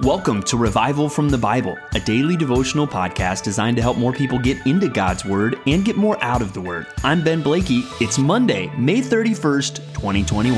Welcome to Revival from the Bible, a daily devotional podcast designed to help more people get into God's Word and get more out of the Word. I'm Ben Blakey. It's Monday, May 31st, 2021.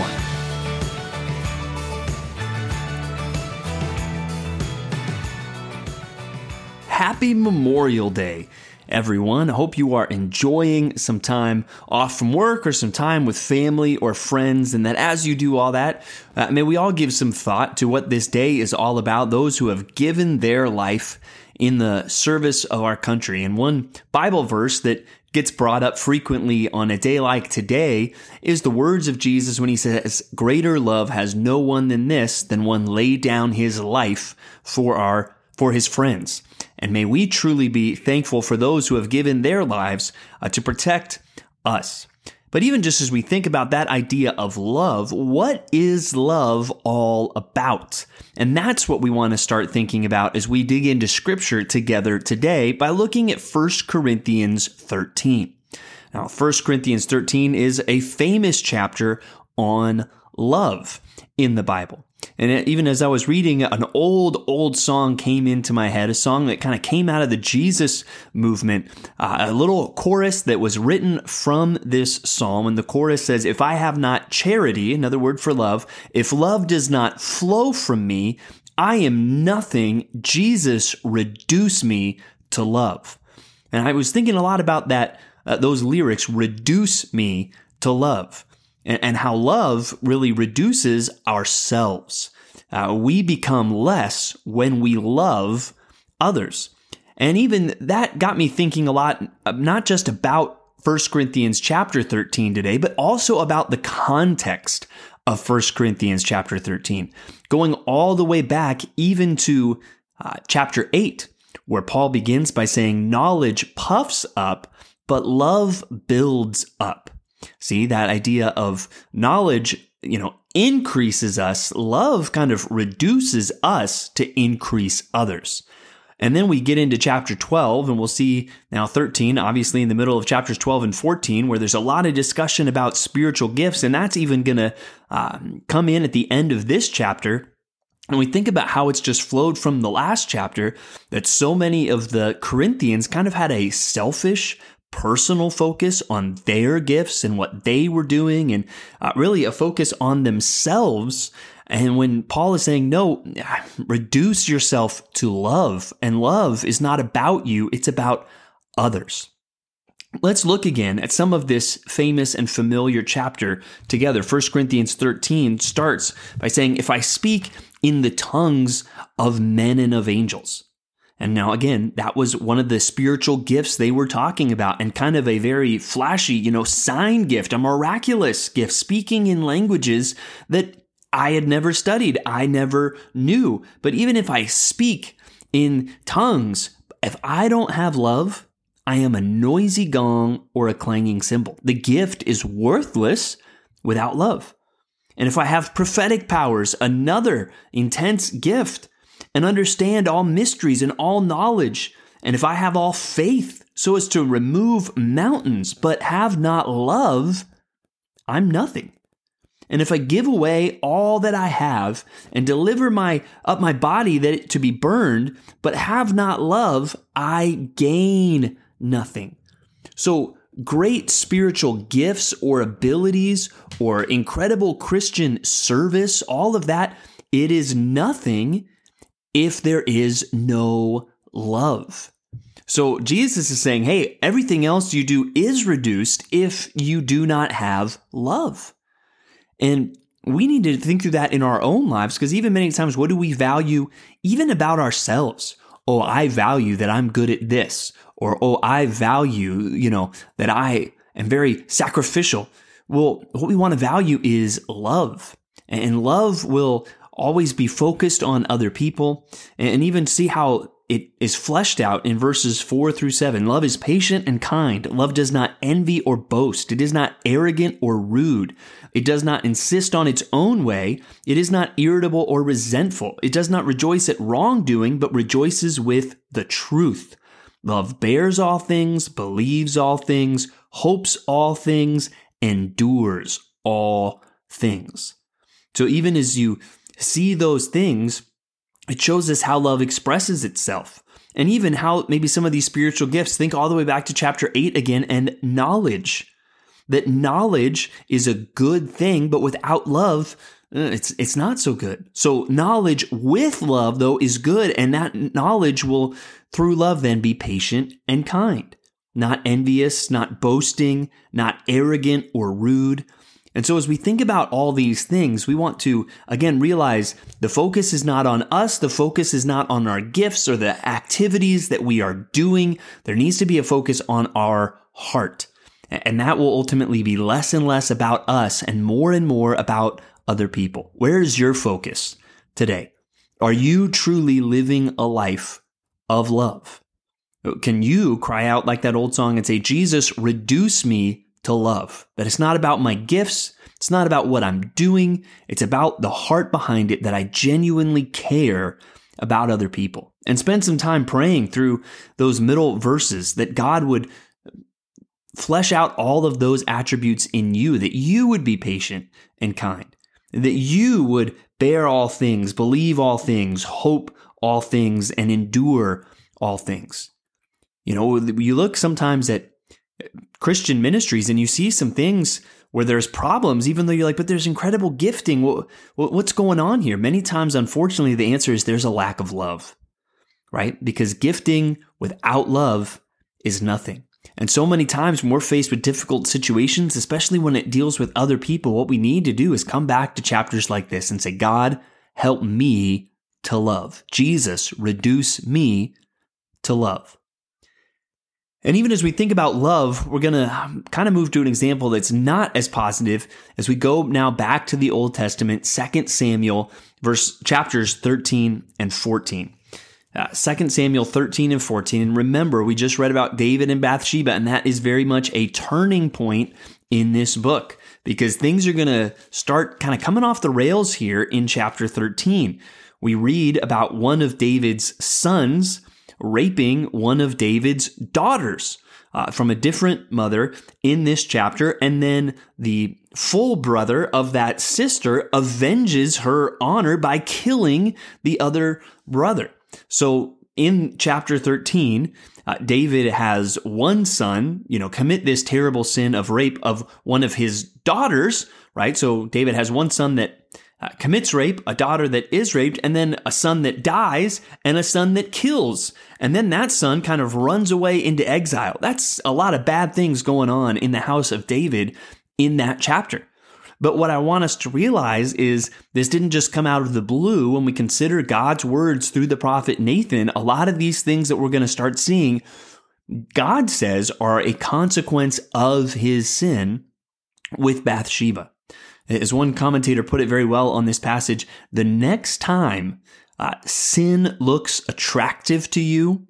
Happy Memorial Day everyone. I hope you are enjoying some time off from work or some time with family or friends, and that as you do all that, uh, may we all give some thought to what this day is all about those who have given their life in the service of our country. And one Bible verse that gets brought up frequently on a day like today is the words of Jesus when he says, Greater love has no one than this, than one lay down his life for our for his friends. And may we truly be thankful for those who have given their lives uh, to protect us. But even just as we think about that idea of love, what is love all about? And that's what we want to start thinking about as we dig into scripture together today by looking at 1 Corinthians 13. Now, 1 Corinthians 13 is a famous chapter on love in the Bible. And even as I was reading, an old, old song came into my head, a song that kind of came out of the Jesus movement, uh, a little chorus that was written from this psalm. And the chorus says, If I have not charity, another word for love, if love does not flow from me, I am nothing. Jesus, reduce me to love. And I was thinking a lot about that, uh, those lyrics, reduce me to love and, and how love really reduces ourselves. Uh, we become less when we love others. And even that got me thinking a lot, uh, not just about 1 Corinthians chapter 13 today, but also about the context of 1 Corinthians chapter 13, going all the way back even to uh, chapter 8, where Paul begins by saying, Knowledge puffs up, but love builds up. See, that idea of knowledge, you know, increases us. Love kind of reduces us to increase others. And then we get into chapter 12, and we'll see now 13, obviously in the middle of chapters 12 and 14, where there's a lot of discussion about spiritual gifts. And that's even going to um, come in at the end of this chapter. And we think about how it's just flowed from the last chapter that so many of the Corinthians kind of had a selfish, personal focus on their gifts and what they were doing, and uh, really a focus on themselves. And when Paul is saying, no, reduce yourself to love, and love is not about you, it's about others. Let's look again at some of this famous and familiar chapter together. 1 Corinthians 13 starts by saying, If I speak in the tongues of men and of angels, and now, again, that was one of the spiritual gifts they were talking about, and kind of a very flashy, you know, sign gift, a miraculous gift, speaking in languages that I had never studied, I never knew. But even if I speak in tongues, if I don't have love, I am a noisy gong or a clanging cymbal. The gift is worthless without love. And if I have prophetic powers, another intense gift, and understand all mysteries and all knowledge. And if I have all faith so as to remove mountains, but have not love, I'm nothing. And if I give away all that I have and deliver my up my body that to be burned, but have not love, I gain nothing. So great spiritual gifts or abilities or incredible Christian service, all of that, it is nothing if there is no love. So Jesus is saying, hey, everything else you do is reduced if you do not have love. And we need to think through that in our own lives because even many times, what do we value even about ourselves? Oh, I value that I'm good at this. Or, oh, I value, you know, that I am very sacrificial. Well, what we want to value is love. And love will always be focused on other people, and even see how it is fleshed out in verses 4 through 7. Love is patient and kind. Love does not envy or boast. It is not arrogant or rude. It does not insist on its own way. It is not irritable or resentful. It does not rejoice at wrongdoing, but rejoices with the truth. Love bears all things, believes all things, hopes all things, endures all things. So even as you see those things, it shows us how love expresses itself. And even how maybe some of these spiritual gifts think all the way back to chapter 8 again and knowledge. That knowledge is a good thing but without love uh, it's it's not so good. So knowledge with love though is good and that knowledge will through love then be patient and kind. Not envious not boasting not arrogant or rude and so, as we think about all these things, we want to again realize the focus is not on us. The focus is not on our gifts or the activities that we are doing. There needs to be a focus on our heart. And that will ultimately be less and less about us and more and more about other people. Where is your focus today? Are you truly living a life of love? Can you cry out like that old song and say, Jesus, reduce me to love. That it's not about my gifts. It's not about what I'm doing. It's about the heart behind it that I genuinely care about other people. And spend some time praying through those middle verses that God would flesh out all of those attributes in you, that you would be patient and kind, that you would bear all things, believe all things, hope all things, and endure all things. You know, you look sometimes at Christian ministries and you see some things where there's problems, even though you're like, but there's incredible gifting. What, what's going on here? Many times, unfortunately, the answer is there's a lack of love, right? Because gifting without love is nothing. And so many times when we're faced with difficult situations, especially when it deals with other people, what we need to do is come back to chapters like this and say, God, help me to love. Jesus, reduce me to love. And even as we think about love, we're going to kind of move to an example that's not as positive as we go now back to the Old Testament, 2 Samuel, verse chapters 13 and 14. Uh, 2 Samuel 13 and 14. And remember, we just read about David and Bathsheba, and that is very much a turning point in this book because things are going to start kind of coming off the rails here in chapter 13. We read about one of David's sons raping one of David's daughters uh, from a different mother in this chapter. And then the full brother of that sister avenges her honor by killing the other brother. So in chapter 13, uh, David has one son, you know, commit this terrible sin of rape of one of his daughters, right? So David has one son that uh, commits rape, a daughter that is raped, and then a son that dies, and a son that kills. And then that son kind of runs away into exile. That's a lot of bad things going on in the house of David in that chapter. But what I want us to realize is this didn't just come out of the blue when we consider God's words through the prophet Nathan. A lot of these things that we're going to start seeing, God says, are a consequence of his sin with Bathsheba. As one commentator put it very well on this passage, the next time uh, sin looks attractive to you,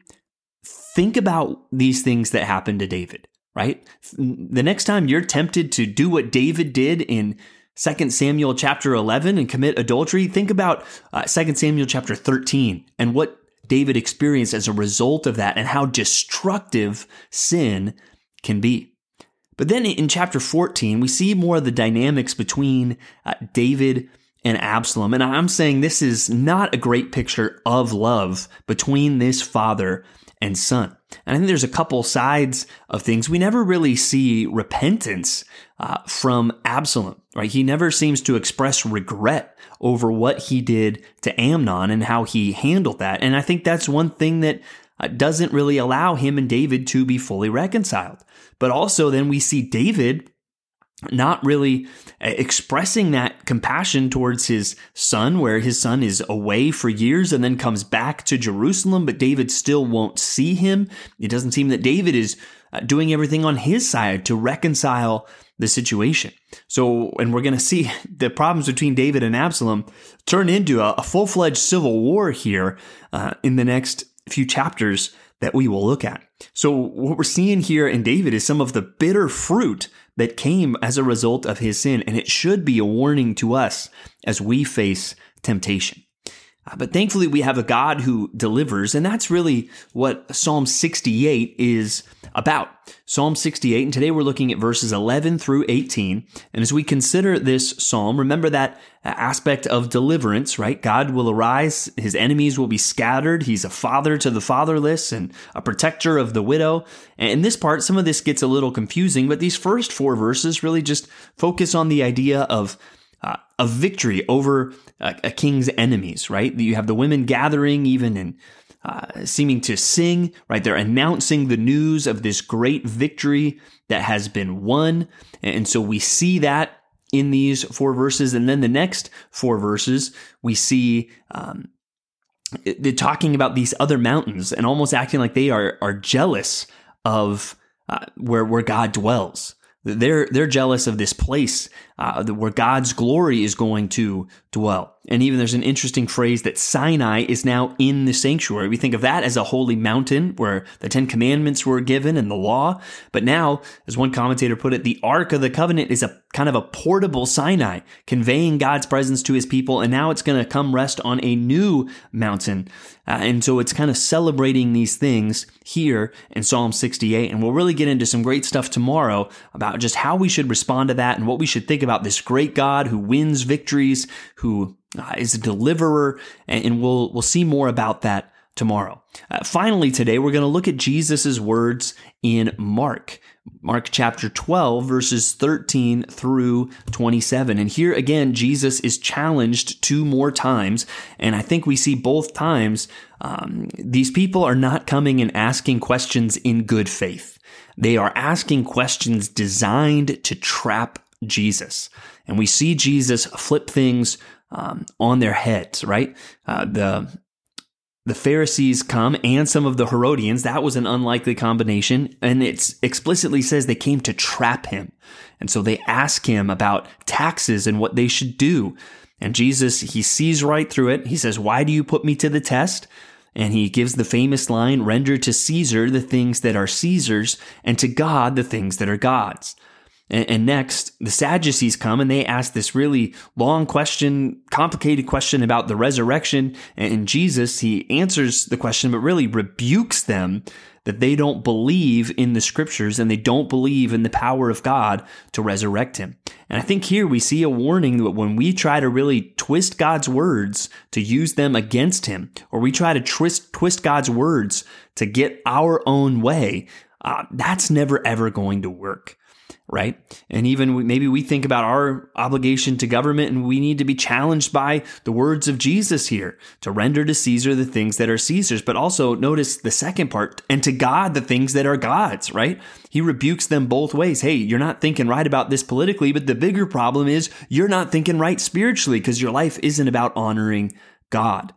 think about these things that happened to David, right? The next time you're tempted to do what David did in 2 Samuel chapter 11 and commit adultery, think about uh, 2 Samuel chapter 13 and what David experienced as a result of that and how destructive sin can be. But then in chapter 14, we see more of the dynamics between uh, David and Absalom. And I'm saying this is not a great picture of love between this father and son. And I think there's a couple sides of things. We never really see repentance uh, from Absalom, right? He never seems to express regret over what he did to Amnon and how he handled that. And I think that's one thing that doesn't really allow him and David to be fully reconciled. But also, then we see David not really uh, expressing that compassion towards his son, where his son is away for years and then comes back to Jerusalem, but David still won't see him. It doesn't seem that David is uh, doing everything on his side to reconcile the situation. So, and we're going to see the problems between David and Absalom turn into a, a full fledged civil war here uh, in the next few chapters that we will look at. So, what we're seeing here in David is some of the bitter fruit that came as a result of his sin, and it should be a warning to us as we face temptation. Uh, but thankfully, we have a God who delivers, and that's really what Psalm 68 is about. Psalm 68, and today we're looking at verses 11 through 18. And as we consider this psalm, remember that aspect of deliverance, right? God will arise, his enemies will be scattered. He's a father to the fatherless and a protector of the widow. And in this part, some of this gets a little confusing, but these first four verses really just focus on the idea of uh, a victory over a, a, king's enemies, right? You have the women gathering even and uh, seeming to sing, right? They're announcing the news of this great victory that has been won. And so we see that in these four verses. And then the next four verses, we see um, they're talking about these other mountains and almost acting like they are, are jealous of uh, where, where God dwells. They're they're jealous of this place uh, where God's glory is going to dwell. And even there's an interesting phrase that Sinai is now in the sanctuary. We think of that as a holy mountain where the Ten Commandments were given and the law. But now, as one commentator put it, the Ark of the Covenant is a kind of a portable Sinai, conveying God's presence to his people. And now it's going to come rest on a new mountain. Uh, and so it's kind of celebrating these things here in Psalm 68. And we'll really get into some great stuff tomorrow about just how we should respond to that and what we should think about this great God who wins victories, who uh, is a deliverer, and, we'll we'll see more about that tomorrow. Uh, finally, today we're going to look at Jesus' words in Mark. Mark chapter 12, verses 13 through 27. And here again, Jesus is challenged two more times. And I think we see both times um, these people are not coming and asking questions in good faith. They are asking questions designed to trap Jesus. And we see Jesus flip things um, on their heads, right? Uh, the the Pharisees come and some of the Herodians. That was an unlikely combination. And it explicitly says they came to trap him. And so they ask him about taxes and what they should do. And Jesus, he sees right through it. He says, Why do you put me to the test? And he gives the famous line, Render to Caesar the things that are Caesar's, and to God the things that are God's. And, and, next, the Sadducees come and they ask this really long question, complicated question about the resurrection. And Jesus, he answers the question, but really rebukes them that they don't believe in the scriptures and they don't believe in the power of God to resurrect him. And I think here we see a warning that when we try to really twist God's words to use them against him, or we try to twist, twist God's words to get our own way, uh, that's never ever going to work right? And even maybe we think about our obligation to government and we need to be challenged by the words of Jesus here to render to Caesar the things that are Caesar's. But also notice the second part and to God the things that are God's, right? He rebukes them both ways. Hey, you're not thinking right about this politically, but the bigger problem is you're not thinking right spiritually because your life isn't about honoring God.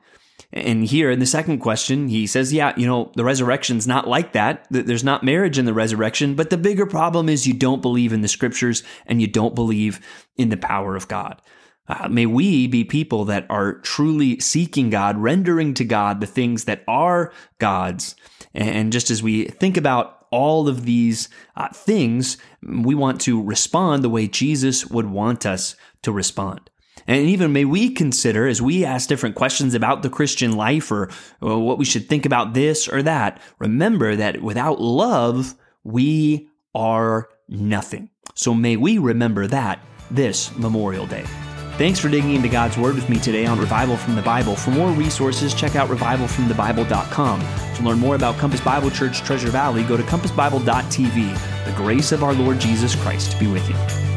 And here in the second question, he says, yeah, you know, the resurrection's not like that. There's not marriage in the resurrection, but the bigger problem is you don't believe in the scriptures and you don't believe in the power of God. Uh, may we be people that are truly seeking God, rendering to God the things that are God's. And just as we think about all of these uh, things, we want to respond the way Jesus would want us to respond. And even may we consider, as we ask different questions about the Christian life or, what we should think about this or that, remember that without love, we are nothing. So may we remember that this Memorial Day. Thanks for digging into God's Word with me today on Revival from the Bible. For more resources, check out revivalfromthebible.com. To learn more about Compass Bible Church Treasure Valley, go to compassbible.tv. The grace of our Lord Jesus Christ be with you.